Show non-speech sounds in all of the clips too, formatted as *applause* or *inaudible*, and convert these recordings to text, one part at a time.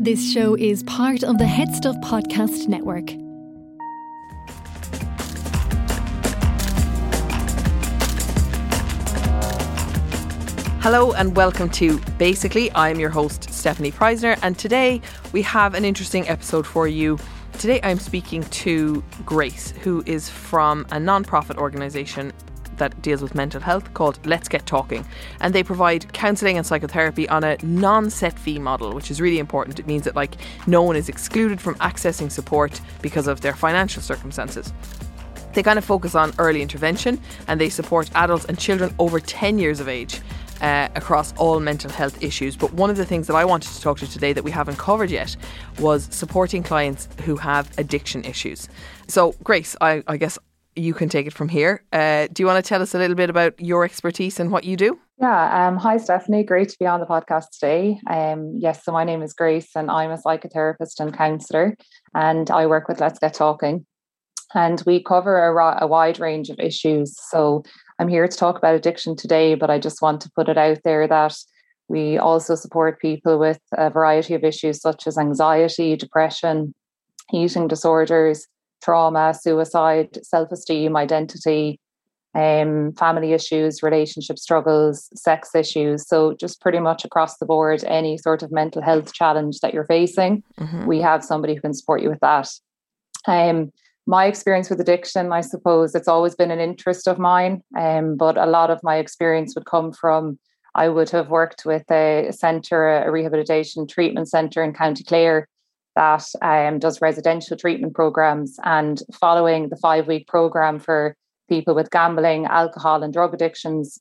This show is part of the HeadStuff Podcast Network. Hello and welcome to Basically. I'm your host, Stefanie Preissner, and today we have an interesting episode for you. Today I'm speaking to Grace, who is from a non profit organisation that deals with mental health called Let's Get Talking. And they provide counselling and psychotherapy on a non set fee model, which is really important. It means that like no one is excluded from accessing support because of their financial circumstances. They kind of focus on early intervention and they support adults and children over 10 years of age uh, across all mental health issues. But one of the things that I wanted to talk to today that we haven't covered yet was supporting clients who have addiction issues. So, Grace, I, I guess you can take it from here. Uh, do you want to tell us a little bit about your expertise and what you do? Yeah. Um, hi, Stefanie. Great to be on the podcast today. Um, yes, so my name is Grace, and I'm a psychotherapist and counsellor, and I work with Let's Get Talking. And we cover a, a wide range of issues. So I'm here to talk about addiction today, but I just want to put it out there that we also support people with a variety of issues such as anxiety, depression, eating disorders, trauma, suicide, self esteem, identity, um, family issues, relationship struggles, sex issues. So, just pretty much across the board, any sort of mental health challenge that you're facing, mm-hmm. we have somebody who can support you with that. Um, my experience with addiction, I suppose it's always been an interest of mine, um, but a lot of my experience would come from I would have worked with a centre, a rehabilitation treatment centre in County Clare that um, does residential treatment programs. And following the five week program for people with gambling, alcohol, and drug addictions,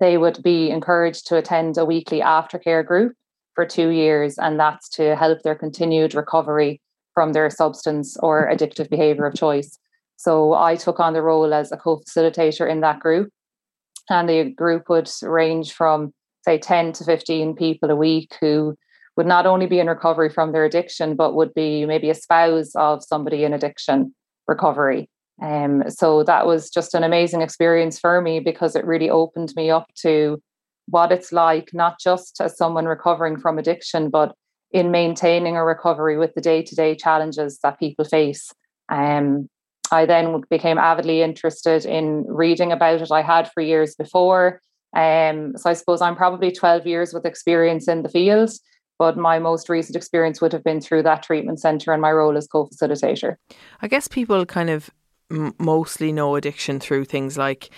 they would be encouraged to attend a weekly aftercare group for two years, and that's to help their continued recovery from their substance or addictive behavior of choice. So I took on the role as a co facilitator in that group. And the group would range from, say, 10 to 15 people a week who would not only be in recovery from their addiction, but would be maybe a spouse of somebody in addiction recovery. Um, so that was just an amazing experience for me because it really opened me up to what it's like, not just as someone recovering from addiction, but in maintaining a recovery with the day to day challenges that people face. Um, I then became avidly interested in reading about it. I had for years before. Um, so I suppose I'm probably 12 years with experience in the field, but my most recent experience would have been through that treatment centre and my role as co facilitator. I guess people kind of m- mostly know addiction through things like,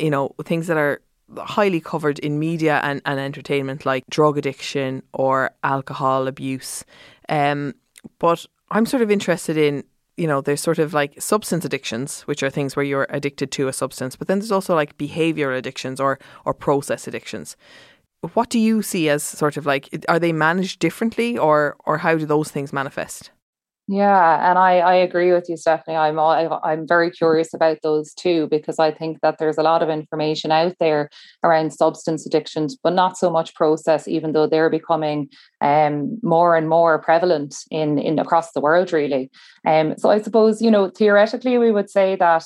you know, things that are highly covered in media and, and entertainment, like drug addiction or alcohol abuse. Um, but I'm sort of interested in, you know, there's sort of like substance addictions, which are things where you're addicted to a substance, but then there's also like behavioral addictions or or process addictions. What do you see as sort of like are they managed differently or or how do those things manifest? Yeah, and I, I agree with you, Stefanie. I'm I'm very curious about those too because I think that there's a lot of information out there around substance addictions, but not so much process, even though they're becoming um, more and more prevalent in in across the world, really. Um, so I suppose you know theoretically we would say that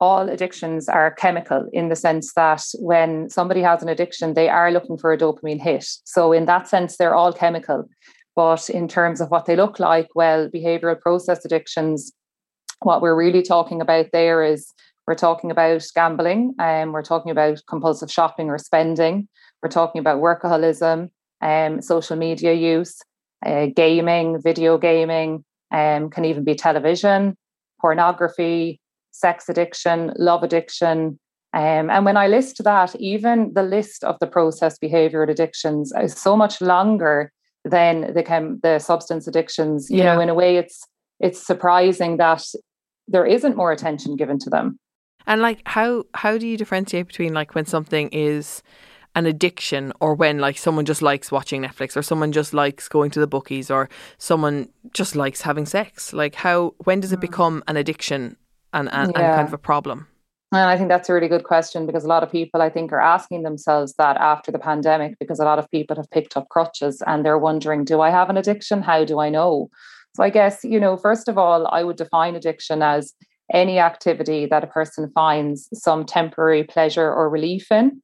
all addictions are chemical in the sense that when somebody has an addiction, they are looking for a dopamine hit. So in that sense, they're all chemical. But in terms of what they look like, well, behavioral process addictions, what we're really talking about there is we're talking about gambling and um, we're talking about compulsive shopping or spending. We're talking about workaholism, um, social media use, uh, gaming, video gaming, um, can even be television, pornography, sex addiction, love addiction. Um, and when I list that, even the list of the process behavioral addictions is so much longer than the chem- the substance addictions. You yeah. know, in a way, it's it's surprising that there isn't more attention given to them. And like, how how do you differentiate between like when something is an addiction or when like someone just likes watching Netflix or someone just likes going to the bookies or someone just likes having sex? Like, how when does it mm. become an addiction and, and, yeah. and kind of a problem? And I think that's a really good question because a lot of people, I think, are asking themselves that after the pandemic because a lot of people have picked up crutches and they're wondering, do I have an addiction? How do I know? So I guess, you know, first of all, I would define addiction as any activity that a person finds some temporary pleasure or relief in.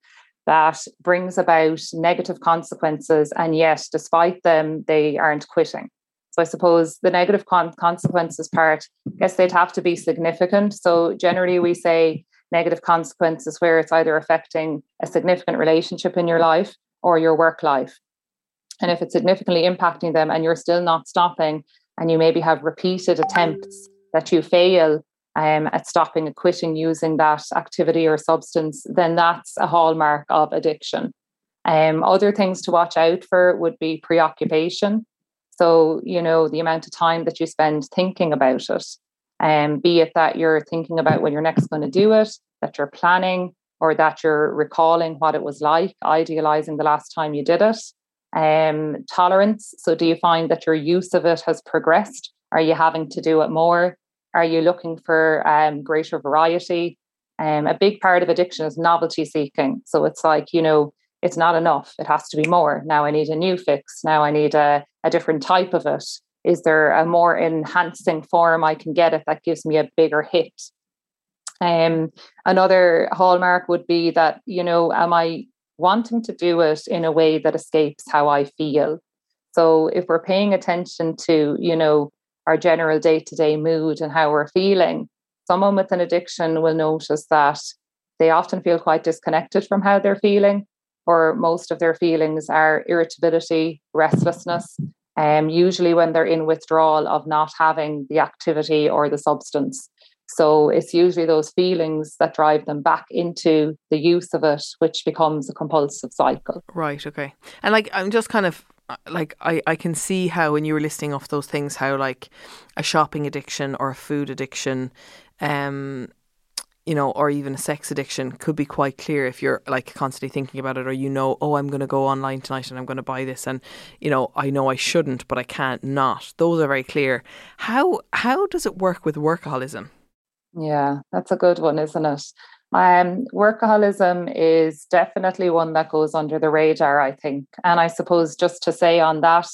that brings about negative consequences, and yet, despite them, they aren't quitting. So I suppose the negative con- consequences part, I guess they'd have to be significant. So generally, we say negative consequences where it's either affecting a significant relationship in your life or your work life. And if it's significantly impacting them and you're still not stopping, and you maybe have repeated attempts that you fail um, at stopping and quitting using that activity or substance, then that's a hallmark of addiction. Um, other things to watch out for would be preoccupation. So, you know, the amount of time that you spend thinking about it, and um, be it that you're thinking about when you're next going to do it, that you're planning, or that you're recalling what it was like, idealizing the last time you did it. Um, tolerance. So, do you find that your use of it has progressed? Are you having to do it more? Are you looking for um, greater variety? Um, a big part of addiction is novelty seeking. So it's like, you know, it's not enough. It has to be more. Now I need a new fix. Now I need a, a different type of it. Is there a more enhancing form I can get it that gives me a bigger hit? Um, another hallmark would be that, you know, am I wanting to do it in a way that escapes how I feel? So if we're paying attention to, you know, our general day to day mood and how we're feeling, someone with an addiction will notice that they often feel quite disconnected from how they're feeling, or most of their feelings are irritability, restlessness, um, usually when they're in withdrawal of not having the activity or the substance. So it's usually those feelings that drive them back into the use of it, which becomes a compulsive cycle. Right. Okay. And like, I'm just kind of uh, like I, I can see how when you were listing off those things how like a shopping addiction or a food addiction um you know or even a sex addiction could be quite clear if you're like constantly thinking about it or you know oh I'm going to go online tonight and I'm going to buy this and you know I know I shouldn't but I can't not. Those are very clear. How how does it work with workaholism? Yeah that's a good one isn't it? Um, workaholism is definitely one that goes under the radar, I think. And I suppose just to say on that,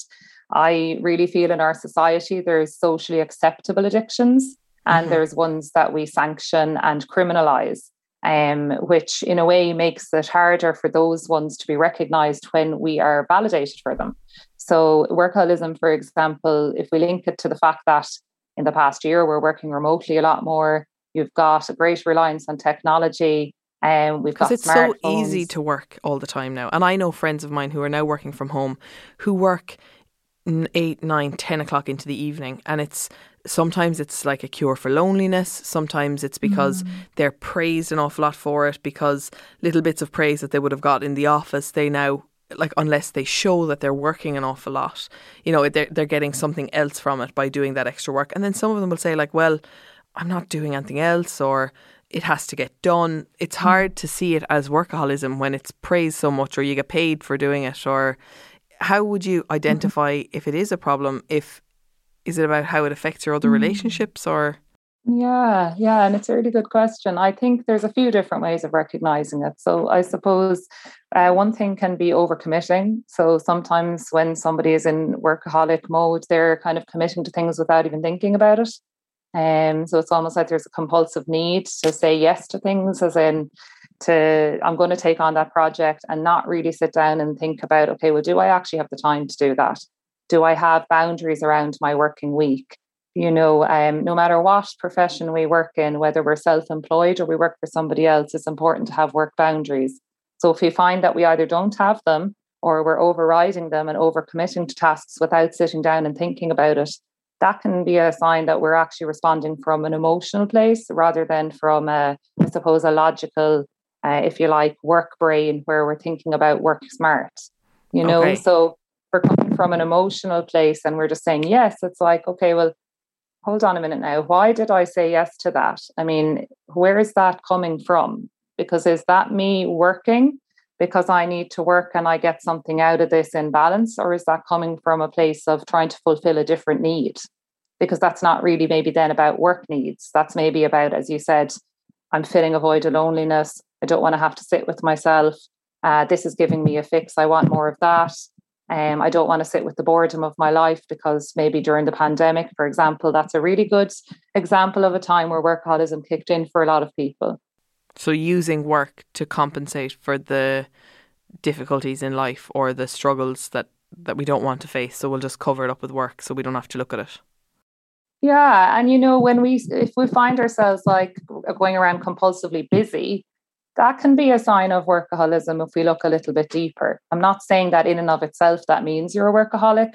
I really feel in our society there's socially acceptable addictions and mm-hmm. there's ones that we sanction and criminalize, um, which in a way makes it harder for those ones to be recognized when we are validated for them. So, workaholism, for example, if we link it to the fact that in the past year we're working remotely a lot more, You've got a great reliance on technology. And um, we've got it's so easy to work all the time now. And I know friends of mine who are now working from home who work eight, nine, ten o'clock into the evening, and it's sometimes it's like a cure for loneliness. Sometimes it's because mm. they're praised an awful lot for it. Because little bits of praise that they would have got in the office, they now like unless they show that they're working an awful lot, you know, they're they're getting something else from it by doing that extra work. And then some of them will say like, well, I'm not doing anything else or it has to get done. It's hmm. hard to see it as workaholism when it's praised so much or you get paid for doing it or how would you mm-hmm. identify mm-hmm. if it is a problem if is it about how it affects your other mm-hmm. relationships or? Yeah yeah and it's a really good question. I think there's a few different ways of recognizing it. So i suppose uh, one thing can be overcommitting. So sometimes when somebody is in workaholic mode they're kind of committing to things without even thinking about it. Um, so it's almost like there's a compulsive need to say yes to things, as in to I'm going to take on that project and not really sit down and think about, okay, well, do I actually have the time to do that? Do I have boundaries around my working week? You know, um, no matter what profession we work in, whether we're self-employed or we work for somebody else, it's important to have work boundaries. So if we find that we either don't have them or we're overriding them and overcommitting to tasks without sitting down and thinking about it, that can be a sign that we're actually responding from an emotional place rather than from a, I suppose, a logical, uh, if you like, work brain where we're thinking about work smart. You know, okay. so we're coming from an emotional place and we're just saying yes. It's like, okay, well, hold on a minute now. Why did I say yes to that? I mean, where is that coming from? Because is that me working because I need to work and I get something out of this in balance? Or is that coming from a place of trying to fulfill a different need? Because that's not really maybe then about work needs. That's maybe about, as you said, I'm feeling a void of loneliness. I don't want to have to sit with myself. Uh, this is giving me a fix. I want more of that. Um, I don't want to sit with the boredom of my life because maybe during the pandemic, for example, that's a really good example of a time where workaholism kicked in for a lot of people. So using work to compensate for the difficulties in life or the struggles that that we don't want to face. So we'll just cover it up with work so we don't have to look at it. Yeah, and you know when we if we find ourselves like going around compulsively busy, that can be a sign of workaholism if we look a little bit deeper. I'm not saying that in and of itself that means you're a workaholic,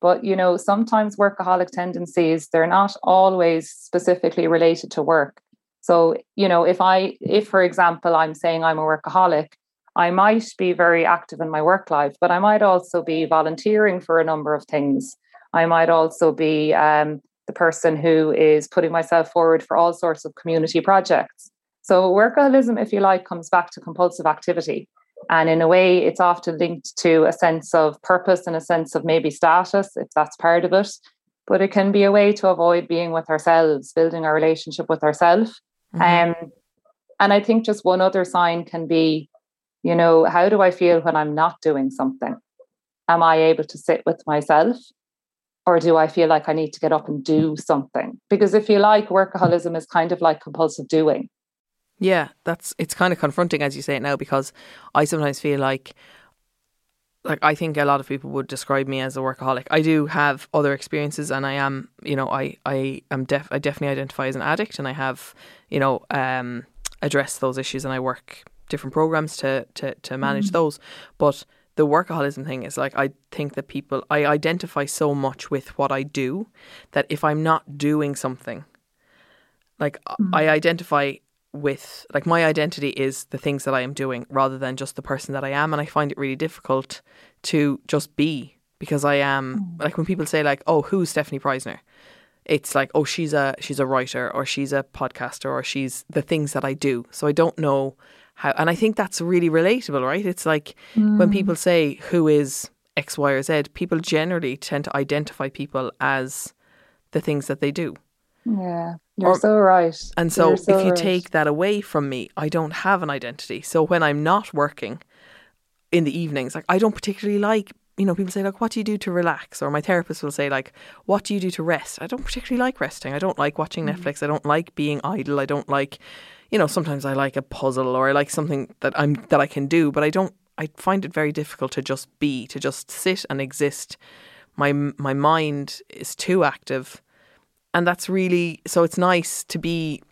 but you know sometimes workaholic tendencies they're not always specifically related to work. So, you know, if I if for example I'm saying I'm a workaholic, I might be very active in my work life, but I might also be volunteering for a number of things. I might also be um, the person who is putting myself forward for all sorts of community projects. So, workaholism, if you like, comes back to compulsive activity. And in a way, it's often linked to a sense of purpose and a sense of maybe status, if that's part of it. But it can be a way to avoid being with ourselves, building our relationship with ourselves. Mm-hmm. Um, and I think just one other sign can be, you know, how do I feel when I'm not doing something? Am I able to sit with myself? or do I feel like I need to get up and do something? Because if you like, workaholism is kind of like compulsive doing. Yeah, that's it's kind of confronting as you say it now because I sometimes feel like like I think a lot of people would describe me as a workaholic. I do have other experiences and I am, you know, I I am def I definitely identify as an addict and I have, you know, um addressed those issues and I work different programs to to to manage mm. those. But the workaholism thing is like I think that people I identify so much with what I do that if I'm not doing something like mm-hmm. I identify with like my identity is the things that I am doing rather than just the person that I am and I find it really difficult to just be because I am mm-hmm. like when people say like oh who's Stefanie Preissner it's like oh she's a she's a writer or she's a podcaster or she's the things that I do so I don't know how and I think that's really relatable, right? It's like mm. when people say who is X, Y, or Z, people generally tend to identify people as the things that they do. Yeah, you're or, so right. And so, so if you right. take that away from me, I don't have an identity. So when I'm not working in the evenings, like I don't particularly like you know, people say like, "What do you do to relax?" Or my therapist will say like, "What do you do to rest?" I don't particularly like resting. I don't like watching mm. Netflix. I don't like being idle. I don't like you know, sometimes I like a puzzle or I like something that I'm that I can do, but I don't. I find it very difficult to just be, to just sit and exist. My my mind is too active, and that's really so. It's nice to be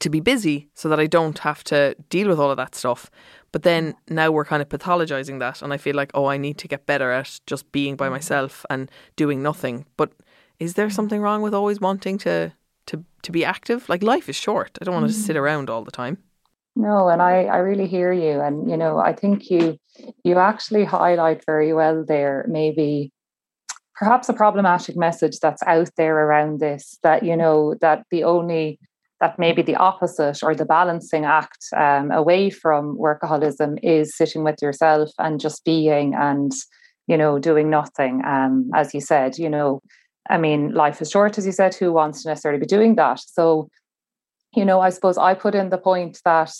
to be busy so that I don't have to deal with all of that stuff. But then now we're kind of pathologizing that, and I feel like oh, I need to get better at just being by myself and doing nothing. But is there something wrong with always wanting to to to be active. Like life is short. I don't want to sit mm. around all the time. No, and I I really hear you, and you know I think you you actually highlight very well there maybe perhaps a problematic message that's out there around this that you know that the only that maybe the opposite or the balancing act um, away from workaholism is sitting with yourself and just being and you know doing nothing um, as you said you know I mean, life is short, as you said. Who wants to necessarily be doing that? So, you know, I suppose I put in the point that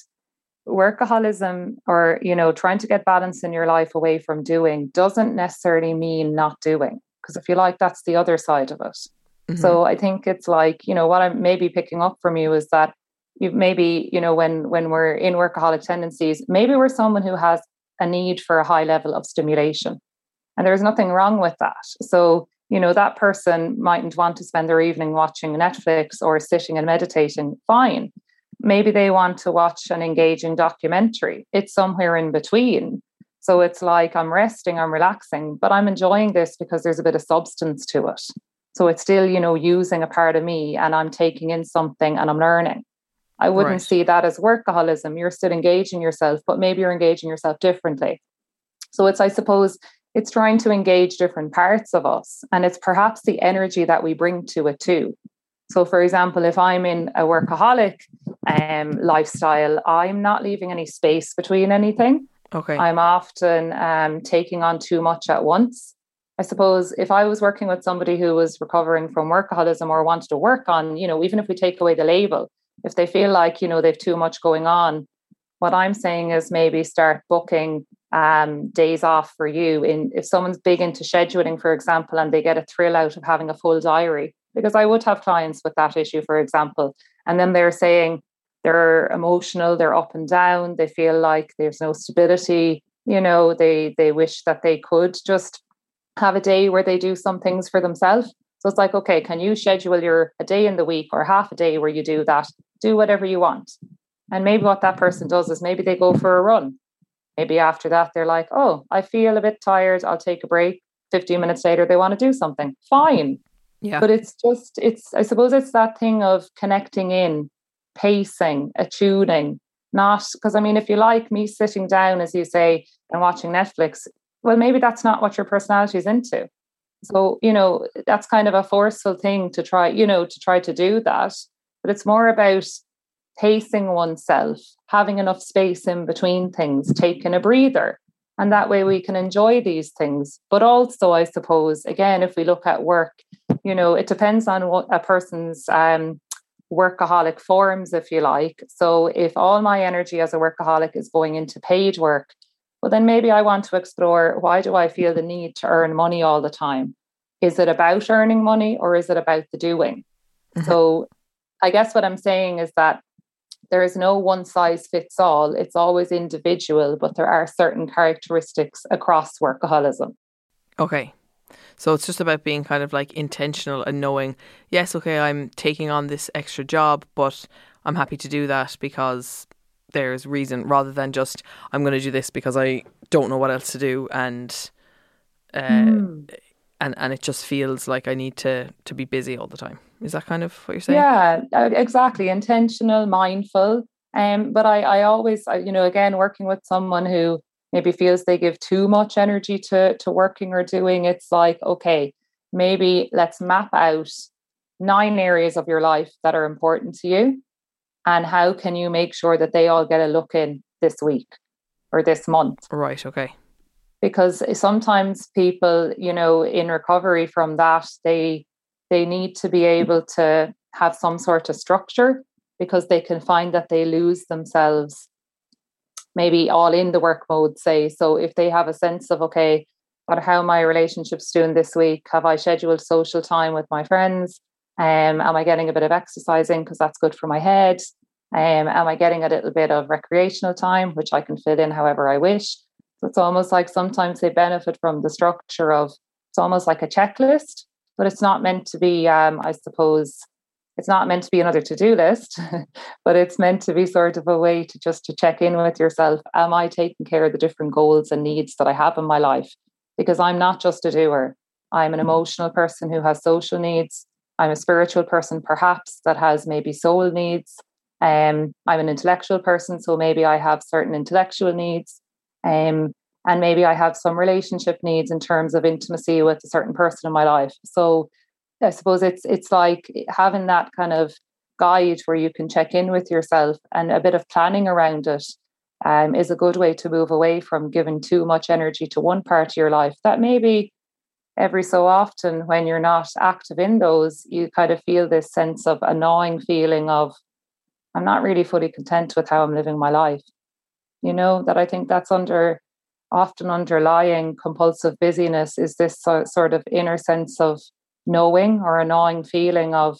workaholism or, you know, trying to get balance in your life away from doing doesn't necessarily mean not doing. Because if you like, that's the other side of it. Mm-hmm. So I think it's like, you know, what I'm maybe picking up from you is that you maybe, you know, when when we're in workaholic tendencies, maybe we're someone who has a need for a high level of stimulation. And there's nothing wrong with that. So you know that person mightn't want to spend their evening watching netflix or sitting and meditating fine maybe they want to watch an engaging documentary it's somewhere in between so it's like i'm resting i'm relaxing but i'm enjoying this because there's a bit of substance to it. So it's still you know using a part of me and i'm taking in something and i'm learning. I wouldn't right. see that as workaholism. You're still engaging yourself but maybe you're engaging yourself differently. So it's i suppose it's trying to engage different parts of us and it's perhaps the energy that we bring to it too. So for example if i'm in a workaholic um, lifestyle i'm not leaving any space between anything okay i'm often um, taking on too much at once i suppose if i was working with somebody who was recovering from workaholism or wanted to work on you know even if we take away the label if they feel like you know they've too much going on what i'm saying is maybe start booking um, days off for you. In if someone's big into scheduling, for example, and they get a thrill out of having a full diary, because I would have clients with that issue, for example, and then they're saying, they're emotional, they're up and down, they feel like there's no stability, you know, they they wish that they could just have a day where they do some things for themselves. So it's like, okay, can you schedule your a day in the week or half a day where you do that? Do whatever you want. And maybe what that person does is maybe they go for a run. Maybe after that, they're like, oh, I feel a bit tired. I'll take a break. 15 minutes later, they want to do something. Fine. Yeah. But it's just, it's, I suppose it's that thing of connecting in, pacing, attuning, not, because I mean, if you like me sitting down, as you say, and watching Netflix, well, maybe that's not what your personality is into. So, you know, that's kind of a forceful thing to try, you know, to try to do that. But it's more about pacing oneself, having enough space in between things, taking a breather. And that way we can enjoy these things. But also, I suppose, again, if we look at work, you know, it depends on what a person's um, workaholic forms, if you like. So if all my energy as a workaholic is going into paid work, well, then maybe I want to explore why do I feel the need to earn money all the time? Is it about earning money or is it about the doing? Mm-hmm. So I guess what I'm saying is that there is no one size fits all. It's always individual, but there are certain characteristics across workaholism. Okay. So it's just about being kind of like intentional and knowing, yes, okay, I'm taking on this extra job, but I'm happy to do that because there's reason rather than just I'm going to do this because I don't know what else to do and uh, mm. and and it just feels like I need to to be busy all the time. Is that kind of what you're saying? Yeah, uh, exactly. Intentional, mindful. Um, but I, I always, you know, again, working with someone who maybe feels they give too much energy to to working or doing, it's like, okay, maybe let's map out nine areas of your life that are important to you, and how can you make sure that they all get a look in this week or this month? Right. Okay. Because sometimes people, you know, in recovery from that, they they need to be able to have some sort of structure because they can find that they lose themselves maybe all in the work mode say. So if they have a sense of okay what how my relationships doing this week? Have i scheduled social time with my friends? Um, am i getting a bit of exercising because that's good for my head? Um, am i getting a little bit of recreational time which i can fit in however i wish? So it's almost like sometimes they benefit from the structure of it's almost like a checklist but it's not meant to be, um, I suppose, it's not meant to be another to-do list, *laughs* but it's meant to be sort of a way to just to check in with yourself. Am I taking care of the different goals and needs that I have in my life? Because I'm not just a doer. I'm an emotional person who has social needs. I'm a spiritual person, perhaps, that has maybe soul needs. Um, I'm an intellectual person, so maybe I have certain intellectual needs. Um, and maybe I have some relationship needs in terms of intimacy with a certain person in my life. So I suppose it's it's like having that kind of guide where you can check in with yourself and a bit of planning around it um, is a good way to move away from giving too much energy to one part of your life that maybe every so often when you're not active in those you kind of feel this sense of a gnawing feeling of i'm not really fully content with how i'm living my life you know that i think that's under often underlying compulsive busyness is this sort of inner sense of knowing or a gnawing feeling of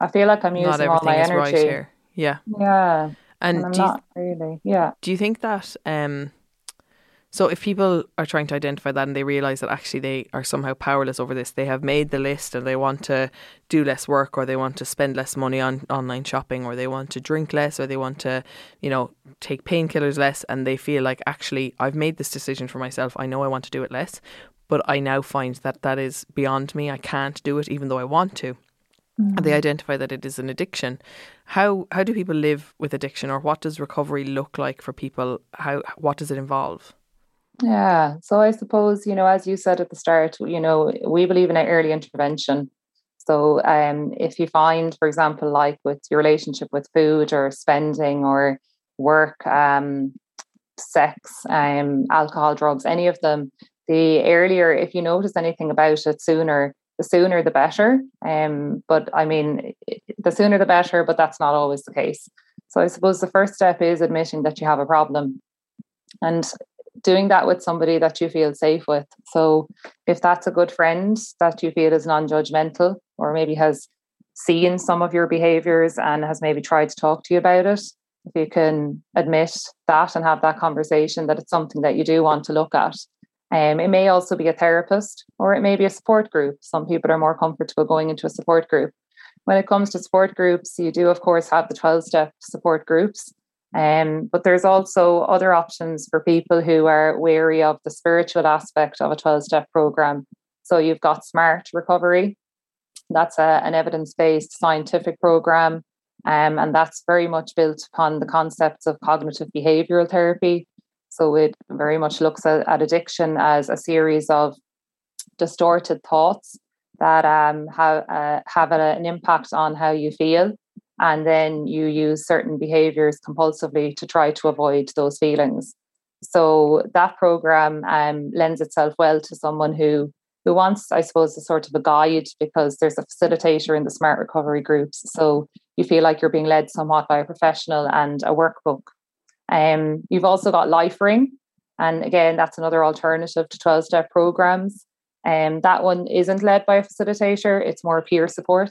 I feel like I'm using all my energy. Right yeah. Yeah. And, and I'm not you, really. Yeah. Do you think that um so if people are trying to identify that and they realize that actually they are somehow powerless over this, they have made the list and they want to do less work or they want to spend less money on online shopping or they want to drink less or they want to, you know, take painkillers less and they feel like actually I've made this decision for myself. I know I want to do it less, but I now find that that is beyond me. I can't do it even though I want to. Mm. And they identify that it is an addiction. How how do people live with addiction or what does recovery look like for people? How what does it involve? Yeah. So I suppose, you know, as you said at the start, you know, we believe in early intervention. So um, if you find, for example, like with your relationship with food or spending or work, um, sex, um, alcohol, drugs, any of them, the earlier, if you notice anything about it sooner, the sooner the better. Um, but I mean, the sooner the better, but that's not always the case. So I suppose the first step is admitting that you have a problem. And doing that with somebody that you feel safe with. So if that's a good friend that you feel is non-judgmental or maybe has seen some of your behaviors and has maybe tried to talk to you about it, if you can admit that and have that conversation that it's something that you do want to look at. Um, it may also be a therapist or it may be a support group. Some people are more comfortable going into a support group. When it comes to support groups, you do, of course, have the 12 step support groups. Um, but there's also other options for people who are wary of the spiritual aspect of a 12 step program. So you've got SMART Recovery, that's a, an evidence based scientific program. Um, and that's very much built upon the concepts of cognitive behavioral therapy. So it very much looks at, at addiction as a series of distorted thoughts that um, have, uh, have an impact on how you feel. And then you use certain behaviors compulsively to try to avoid those feelings. So that program um, lends itself well to someone who who wants, I suppose, a sort of a guide because there's a facilitator in the smart recovery groups. So you feel like you're being led somewhat by a professional and a workbook. Um, you've also got LifeRing, and again, that's another alternative to 12 step programs. And um, that one isn't led by a facilitator, it's more peer support,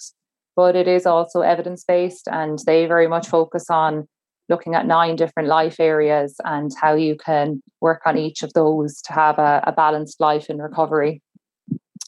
but it is also evidence based, and they very much focus on looking at nine different life areas and how you can work on each of those to have a, a balanced life in recovery.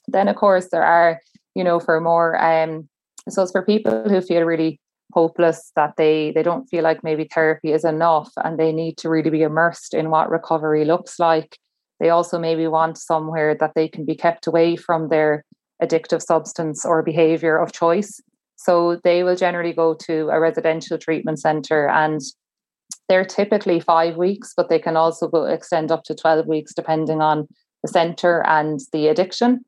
Then, of course, there are, you know, for more, um, so it's for people who feel really hopeless that they they don't feel like maybe therapy is enough and they need to really be immersed in what recovery looks like. They also maybe want somewhere that they can be kept away from their addictive substance or behavior of choice. So they will generally go to a residential treatment center and they're typically five weeks, but they can also go extend up to 12 weeks depending on the center and the addiction.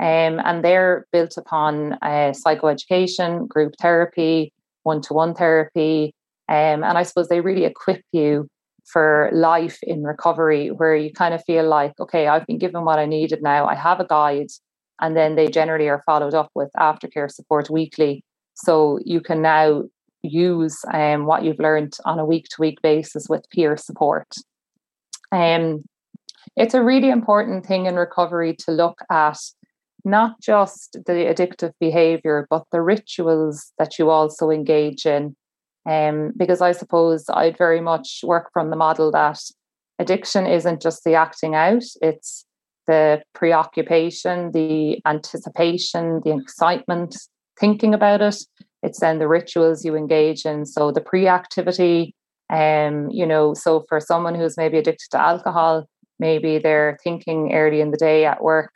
Um, and they're built upon uh, psychoeducation, group therapy, one to one therapy. Um, and I suppose they really equip you for life in recovery, where you kind of feel like, okay, I've been given what I needed now, I have a guide. And then they generally are followed up with aftercare support weekly. So you can now use um, what you've learned on a week to week basis with peer support. Um, it's a really important thing in recovery to look at not just the addictive behavior, but the rituals that you also engage in. Um, because I suppose I'd very much work from the model that addiction isn't just the acting out, it's the preoccupation, the anticipation, the excitement, thinking about it. It's then the rituals you engage in. So the pre activity, um, you know, so for someone who's maybe addicted to alcohol, maybe they're thinking early in the day at work,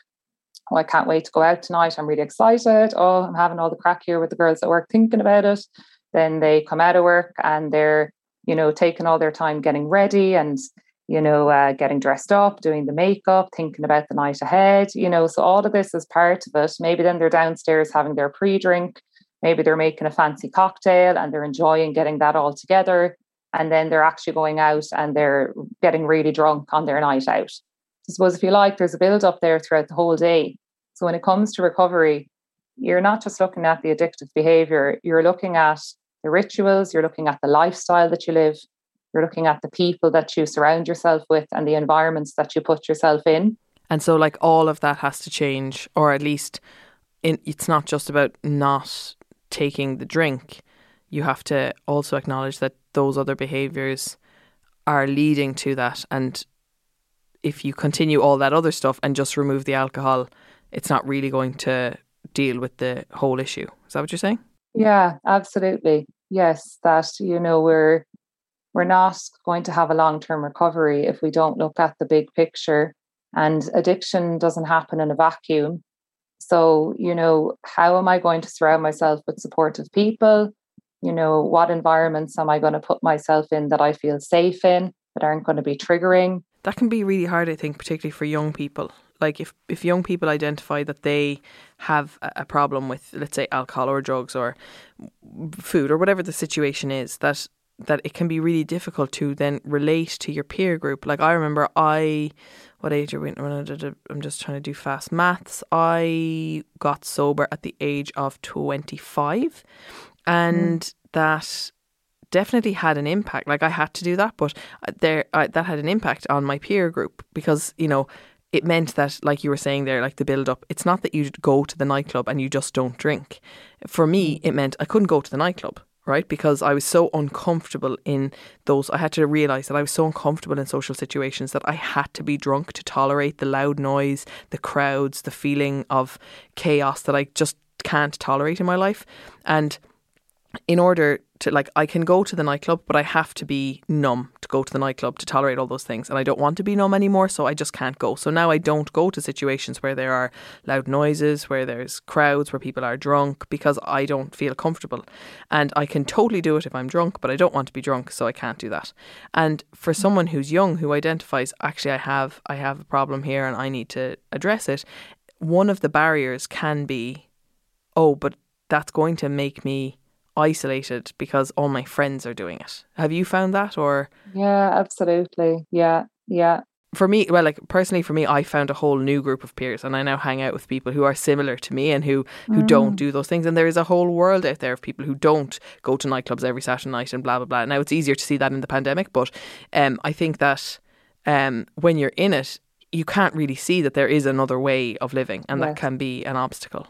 oh, I can't wait to go out tonight. I'm really excited. Oh, I'm having all the crack here with the girls at work thinking about it. Then they come out of work and they're, you know, taking all their time getting ready and, you know, uh, getting dressed up, doing the makeup, thinking about the night ahead, you know. So all of this is part of it. Maybe then they're downstairs having their pre drink. Maybe they're making a fancy cocktail and they're enjoying getting that all together. And then they're actually going out and they're getting really drunk on their night out. I suppose if you like, there's a build up there throughout the whole day. So when it comes to recovery, you're not just looking at the addictive behavior, you're looking at the rituals, you're looking at the lifestyle that you live, you're looking at the people that you surround yourself with and the environments that you put yourself in. And so, like, all of that has to change, or at least in, it's not just about not taking the drink. You have to also acknowledge that those other behaviors are leading to that. And if you continue all that other stuff and just remove the alcohol, it's not really going to deal with the whole issue. Is that what you're saying? Yeah, absolutely. Yes, that you know we're we're not going to have a long-term recovery if we don't look at the big picture and addiction doesn't happen in a vacuum. So, you know, how am I going to surround myself with supportive people? You know, what environments am I going to put myself in that I feel safe in, that aren't going to be triggering? That can be really hard, I think, particularly for young people. Like if if young people identify that they have a problem with let's say alcohol or drugs or food or whatever the situation is that that it can be really difficult to then relate to your peer group. Like i remember i what age are we when I did i'm just trying to do fast maths. I got sober at the age of 25 and mm. that definitely had an impact like i had to do that but uh, there I, that had an impact on my peer group because you know it meant that, like you were saying there, like the build up, it's not that you go to the nightclub and you just don't drink. For me, it meant I couldn't go to the nightclub, right? Because I was so uncomfortable in those. I had to realize that I was so uncomfortable in social situations that I had to be drunk to tolerate the loud noise, the crowds, the feeling of chaos that I just can't tolerate in my life. And in order to like I can go to the nightclub, but I have to be numb to go to the nightclub to tolerate all those things. And I don't want to be numb anymore, so I just can't go. So now I don't go to situations where there are loud noises, where there's crowds, where people are drunk, because I don't feel comfortable. And I can totally do it if I'm drunk, but I don't want to be drunk, so I can't do that. And for someone who's young who identifies actually I have I have a problem here and I need to address it, one of the barriers can be, oh, but that's going to make me isolated because all my friends are doing it. Have you found that or? Yeah, absolutely. Yeah, yeah. For me, well, like personally, for me, I found a whole new group of peers, and I now hang out with people who are similar to me and who who mm. don't do those things. And there is a whole world out there of people who don't go to nightclubs every Saturday night and blah blah blah. Now it's easier to see that in the pandemic, but um, I think that um, when you're in it, you can't really see that there is another way of living, and yes. that can be an obstacle.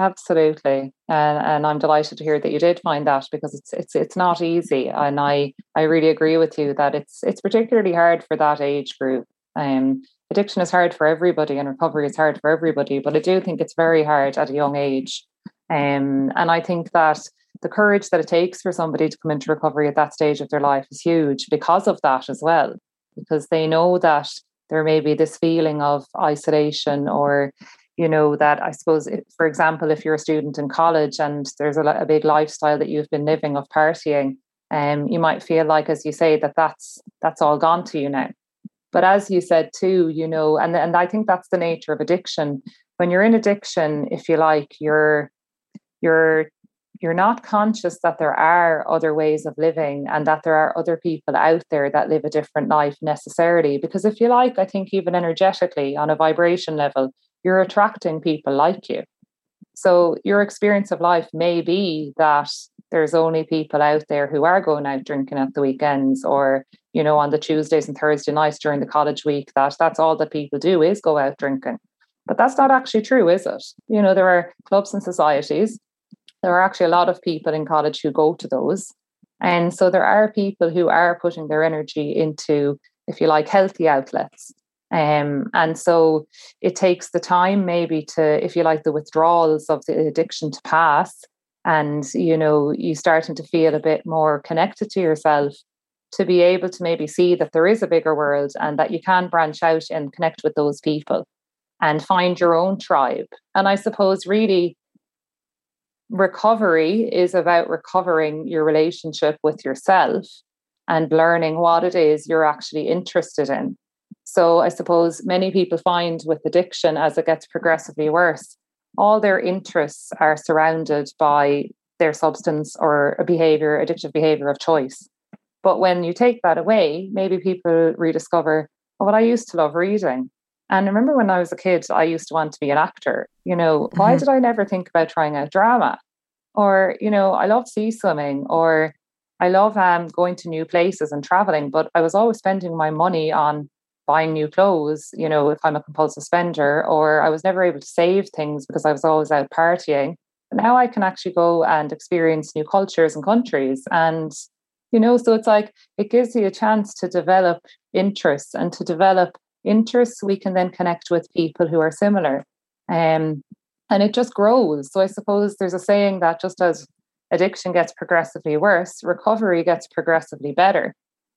Absolutely, and and I'm delighted to hear that you did find that because it's it's it's not easy, and I I really agree with you that it's it's particularly hard for that age group. Um, addiction is hard for everybody, and recovery is hard for everybody, but I do think it's very hard at a young age. Um, and I think that the courage that it takes for somebody to come into recovery at that stage of their life is huge because of that as well, because they know that there may be this feeling of isolation or you know that i suppose if, for example if you're a student in college and there's a, a big lifestyle that you've been living of partying um, you might feel like as you say that that's that's all gone to you now. But as you said too you know and and i think that's the nature of addiction. When you're in addiction if you like you're you're you're not conscious that there are other ways of living and that there are other people out there that live a different life necessarily. Because if you like i think even energetically on a vibration level you're attracting people like you. So your experience of life may be that there's only people out there who are going out drinking at the weekends or you know on the Tuesdays and Thursday nights during the college week that that's all that people do is go out drinking. But that's not actually true, is it? You know there are clubs and societies. There are actually a lot of people in college who go to those. And so there are people who are putting their energy into if you like healthy outlets um, and so it takes the time, maybe, to, if you like, the withdrawals of the addiction to pass. And, you know, you're starting to feel a bit more connected to yourself to be able to maybe see that there is a bigger world and that you can branch out and connect with those people and find your own tribe. And I suppose, really, recovery is about recovering your relationship with yourself and learning what it is you're actually interested in so I suppose many people find with addiction as it gets progressively worse, all their interests are surrounded by their substance or a behavior, addictive behavior of choice. But when you take that away, maybe people rediscover, oh, well, I used to love reading. And I remember when I was a kid, I used to want to be an actor. You know, mm-hmm. why did I never think about trying out drama? Or, you know, I love sea swimming or I love um, going to new places and traveling, but I was always spending my money on buying new clothes, you know, if I'm a compulsive spender, or I was never able to save things because I was always out partying. Now I can actually go and experience new cultures and countries. And, you know, so it's like it gives you a chance to develop interests and to develop interests we can then connect with people who are similar. Um, and it just grows. So I suppose there's a saying that just as addiction gets progressively worse, recovery gets progressively better.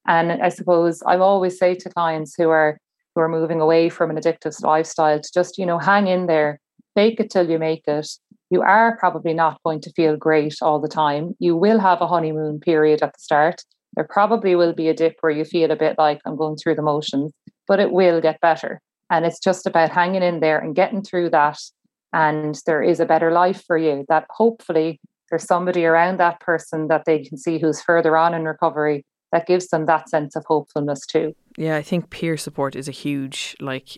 And I suppose I always say to clients who are who are moving away from an addictive lifestyle to just, you know, hang in there, fake it till you make it. You are probably not going to feel great all the time. You will have a honeymoon period at the start. There probably will be a dip where you feel a bit like I'm going through the motions, but it will get better. And it's just about hanging in there and getting through that. And there is a better life for you that hopefully there's somebody around that person that they can see who's further on in recovery that gives them that sense of hopefulness too. Yeah, I think peer support is a huge like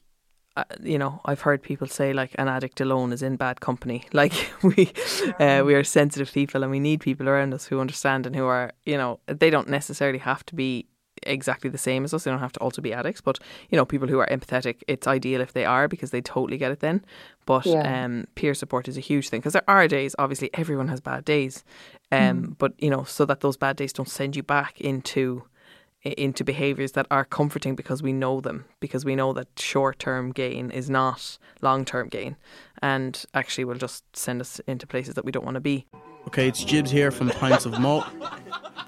uh, you know, I've heard people say like an addict alone is in bad company. *laughs* Like we, uh, we are sensitive people, and we need people around us who understand and who are, you know, they don't necessarily have to be exactly the same as us. They don't have to also be addicts, but you know, people who are empathetic, it's ideal if they are because they totally get it then. But yeah. um, peer support is a huge thing because there are days. Obviously, everyone has bad days, um, mm. but you know, so that those bad days don't send you back into into behaviors that are comforting because we know them because we know that short-term gain is not long-term gain and actually will just send us into places that we don't want to be okay it's jibs here from pints of malt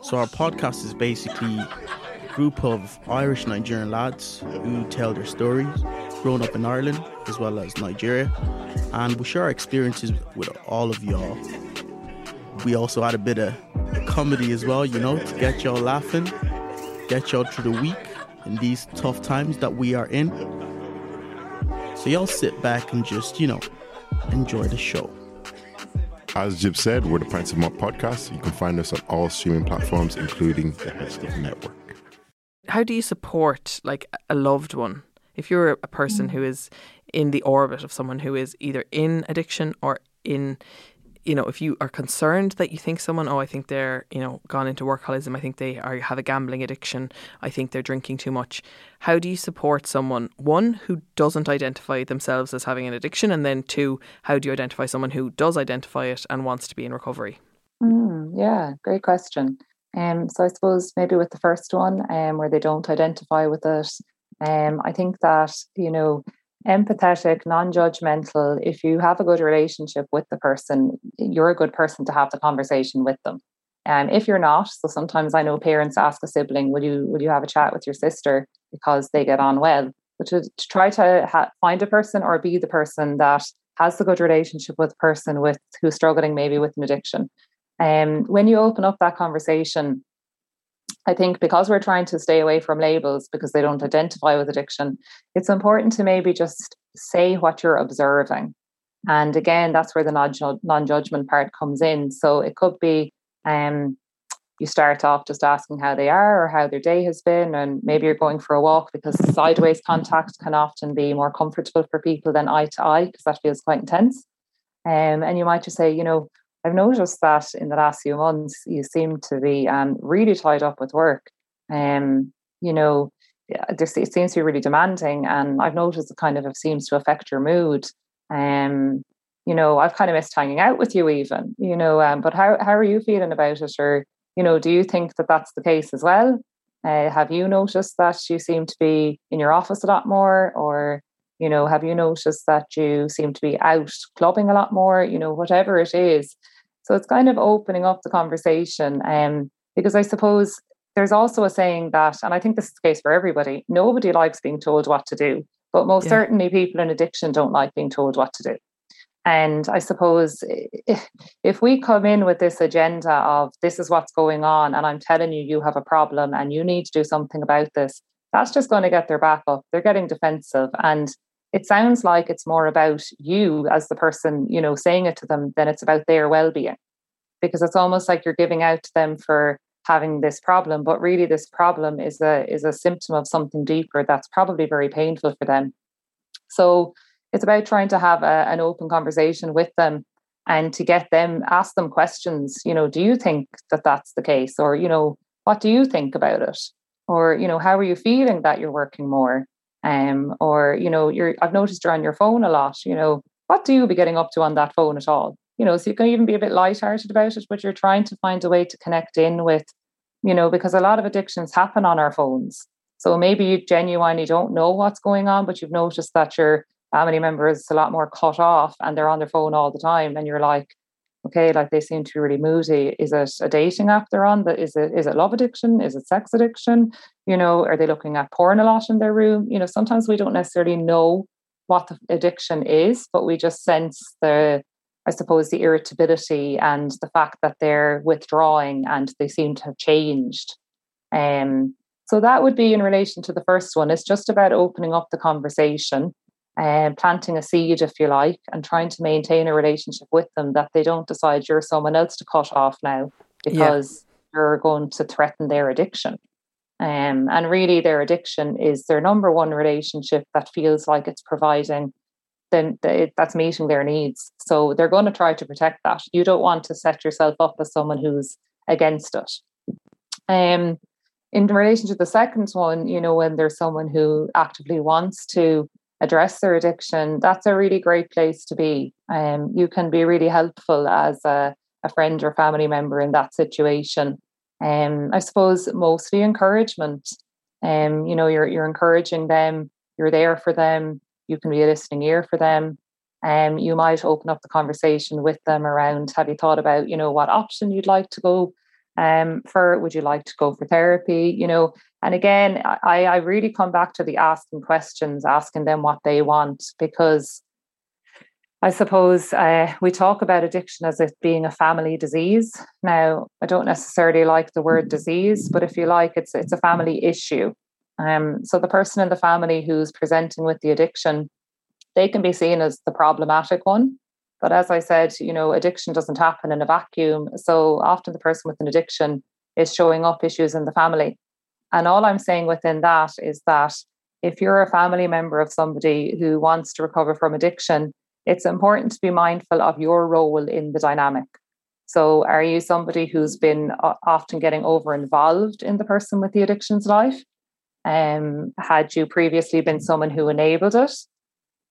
so our podcast is basically a group of irish nigerian lads who tell their stories growing up in ireland as well as nigeria and we share our experiences with all of y'all we also add a bit of comedy as well you know to get y'all laughing get y'all through the week in these tough times that we are in. So y'all sit back and just, you know, enjoy the show. As Jib said, we're the Pints of Malt podcast. You can find us on all streaming platforms, including the Head Network. How do you support like a loved one? If you're a person who is in the orbit of someone who is either in addiction or in you know, if you are concerned that you think someone, oh, I think they're, you know, gone into workaholism, I think they are have a gambling addiction, I think they're drinking too much. How do you support someone, one, who doesn't identify themselves as having an addiction, and then two, how do you identify someone who does identify it and wants to be in recovery? Mm, yeah, great question. Um, so I suppose maybe with the first one, um, where they don't identify with it, um, I think that you know empathetic, non judgmental. If you have a good relationship with the person, you're a good person to have the conversation with them. And um, if you're not, so sometimes I know parents ask a sibling, "Will you will you have a chat with your sister because they get on well?" But to, to try to ha- find a person or be the person that has the good relationship with the person with who's struggling maybe with an addiction. And um, when you open up that conversation, I think because we're trying to stay away from labels because they don't identify with addiction, it's important to maybe just say what you're observing. And again, that's where the non judgment part comes in. So it could be um, you start off just asking how they are or how their day has been, and maybe you're going for a walk because sideways contact can often be more comfortable for people than eye to eye because that feels quite intense. Um, and you might just say, you know, I've noticed that in the last few months, you seem to be um, really tied up with work. Um, you know, it seems to be really demanding, and I've noticed it kind of seems to affect your mood. Um, you know, I've kind of missed hanging out with you, even. You know, um, but how how are you feeling about it? Or you know, do you think that that's the case as well? Uh, have you noticed that you seem to be in your office a lot more, or you know, have you noticed that you seem to be out clubbing a lot more? You know, whatever it is. So it's kind of opening up the conversation. Um, because I suppose there's also a saying that, and I think this is the case for everybody, nobody likes being told what to do. But most yeah. certainly people in addiction don't like being told what to do. And I suppose if, if we come in with this agenda of this is what's going on, and I'm telling you, you have a problem and you need to do something about this, that's just going to get their back up. They're getting defensive. And it sounds like it's more about you as the person, you know, saying it to them than it's about their well-being. Because it's almost like you're giving out to them for having this problem, but really this problem is a is a symptom of something deeper that's probably very painful for them. So it's about trying to have a, an open conversation with them and to get them ask them questions you know do you think that that's the case or you know what do you think about it or you know how are you feeling that you're working more um, or you know you're i've noticed you're on your phone a lot you know what do you be getting up to on that phone at all? You know so you can even be a bit lighthearted about it but you're trying to find a way to connect in with you know because a lot of addictions happen on our phones. So maybe you genuinely don't know what's going on but you've noticed that your family member is a lot more cut off and they're on their phone all the time and you're like okay, like they seem to be really moody. Is it a dating app they're on? That is it is it love addiction? Is it sex addiction? You know, are they looking at porn a lot in their room? You know, sometimes we don't necessarily know what the addiction is, but we just sense the I suppose the irritability and the fact that they're withdrawing and they seem to have changed. Um, so that would be in relation to the first one. It's just about opening up the conversation um, planting a seed, if you like, and trying to maintain a relationship with them that they don't decide you're someone else to cut off now because yeah. you're going to threaten their addiction. Um, and really, their addiction is their number one relationship that feels like it's providing, then that's meeting their needs. So they're going to try to protect that. You don't want to set yourself up as someone who's against it. Um, in relation to the second one, you know, when there's someone who actively wants to address their addiction, that's a really great place to be. Um, you can be really helpful as a, a friend or family member in that situation. Um, I suppose mostly encouragement. Um, you know, you're you're encouraging them, you're there for them, you can be a listening ear for them. Um, you might open up the conversation with them around have you thought about, you know, what option you'd like to go um, for? Would you like to go for therapy? You know, and again, I, I really come back to the asking questions, asking them what they want, because I suppose uh, we talk about addiction as it being a family disease. Now, I don't necessarily like the word disease, but if you like, it's it's a family issue. Um, so the person in the family who's presenting with the addiction, they can be seen as the problematic one. But as I said, you know, addiction doesn't happen in a vacuum. So often the person with an addiction is showing up issues in the family. And all I'm saying within that is that if you're a family member of somebody who wants to recover from addiction, it's important to be mindful of your role in the dynamic. So, are you somebody who's been often getting over involved in the person with the addiction's life? Um, had you previously been someone who enabled it?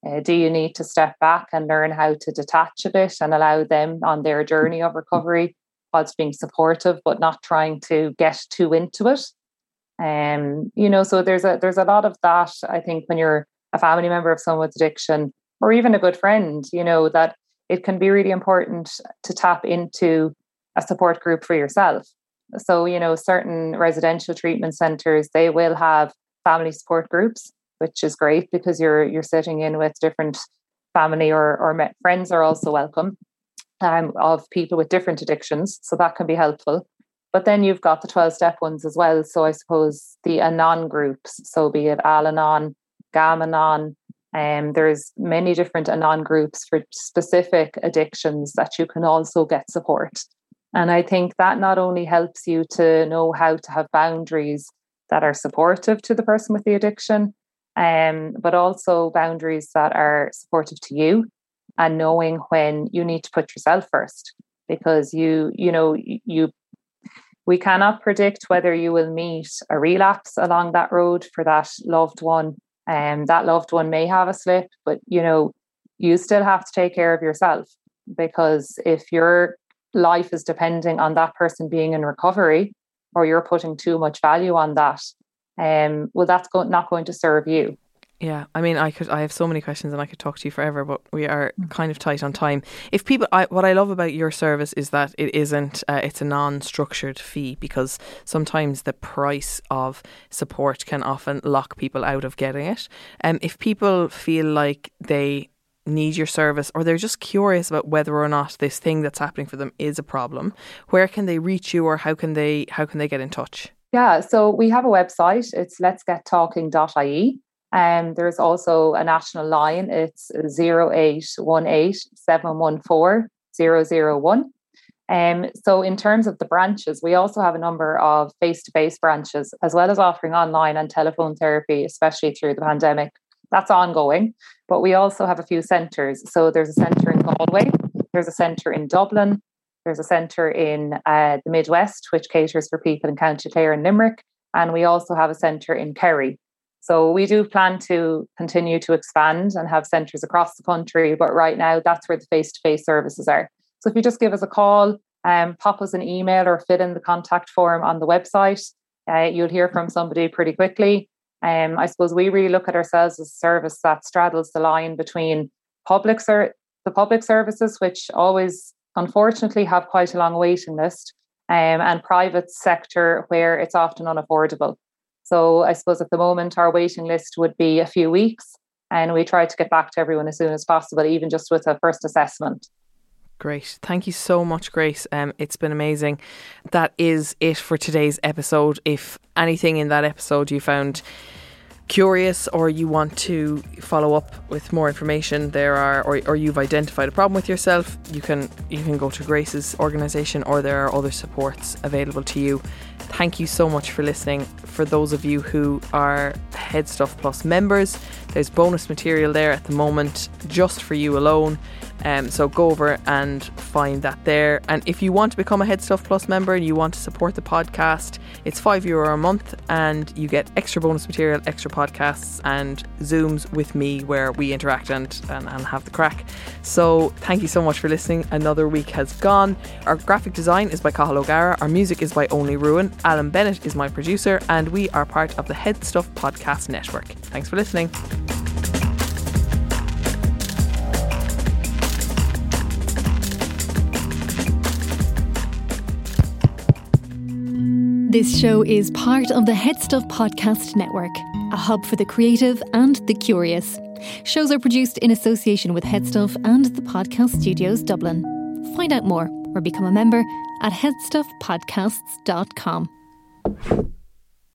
Uh, do you need to step back and learn how to detach a bit and allow them on their journey of recovery whilst being supportive, but not trying to get too into it? Um, you know, so there's a there's a lot of that. I think when you're a family member of someone with addiction, or even a good friend, you know, that it can be really important to tap into a support group for yourself. So, you know, certain residential treatment centers, they will have family support groups which is great because you're you're sitting in with different family or or friends are also welcome um, of people with different addictions, so that can be helpful. But then you've got the 12 step ones as well. So I suppose the Anon groups, so be it Al-Anon, Gam Anon, um, there's many different Anon groups for specific addictions that you can also get support. And I think that not only helps you to know how to have boundaries that are supportive to the person with the addiction, um, but also boundaries that are supportive to you and knowing when you need to put yourself first because you you know you we cannot predict whether you will meet a relapse along that road for that loved one. And um, that loved one may have a slip but you know you still have to take care of yourself because if your life is depending on that person being in recovery or you're putting too much value on that um, well, that's go- not going to serve you. Yeah, I mean, I could. I have so many questions, and I could talk to you forever, but we are mm. kind of tight on time. If people, I, what I love about your service is that it isn't. Uh, it's a non-structured fee because sometimes the price of support can often lock people out of getting it. And um, if people feel like they need your service or they're just curious about whether or not this thing that's happening for them is a problem, where can they reach you, or how can they how can they get in touch? Yeah, so we have a website. It's letsgettalking.ie. And um, there's also a national line. It's 0818 714 001. Um, so, in terms of the branches, we also have a number of face to face branches, as well as offering online and telephone therapy, especially through the pandemic. That's ongoing. But we also have a few centres. So, there's a centre in Galway, there's a centre in Dublin, there's a centre in uh, the Midwest, which caters for people in County Clare and Limerick. And we also have a centre in Kerry. So we do plan to continue to expand and have centres across the country. But right now, that's where the face to face services are. So if you just give us a call, um, pop us an email or fit in the contact form on the website, uh, you'll hear from somebody pretty quickly. Um, I suppose we really look at ourselves as a service that straddles the line between public ser- the public services, which always unfortunately have quite a long waiting list, um, and private sector where it's often unaffordable. So I suppose at the moment our waiting list would be a few weeks, and we try to get back to everyone as soon as possible, even just with a first assessment. Great. Thank you so much, Grace. Um, it's been amazing. That is it for today's episode. If anything in that episode you found curious or you want to follow up with more information there are or, or you've identified a problem with yourself you can you can go to grace's organization or there are other supports available to you thank you so much for listening for those of you who are HeadStuff plus members there's bonus material there at the moment just for you alone Um, so go over and find that there. And if you want to become a HeadStuff Plus member and you want to support the podcast, it's five euro a month, and you get extra bonus material, extra podcasts, and zooms with me where we interact and, and, and have the crack. So thank you so much for listening. Another week has gone. Our graphic design is by Cathal O'Gara. Our music is by Only Ruin. Alan Bennett is my producer, and we are part of the HeadStuff Podcast Network. Thanks for listening. This show is part of the HeadStuff Podcast Network, a hub for the creative and the curious. Shows are produced in association with HeadStuff and the Podcast Studios Dublin. Find out more or become a member at headstuffpodcasts.com.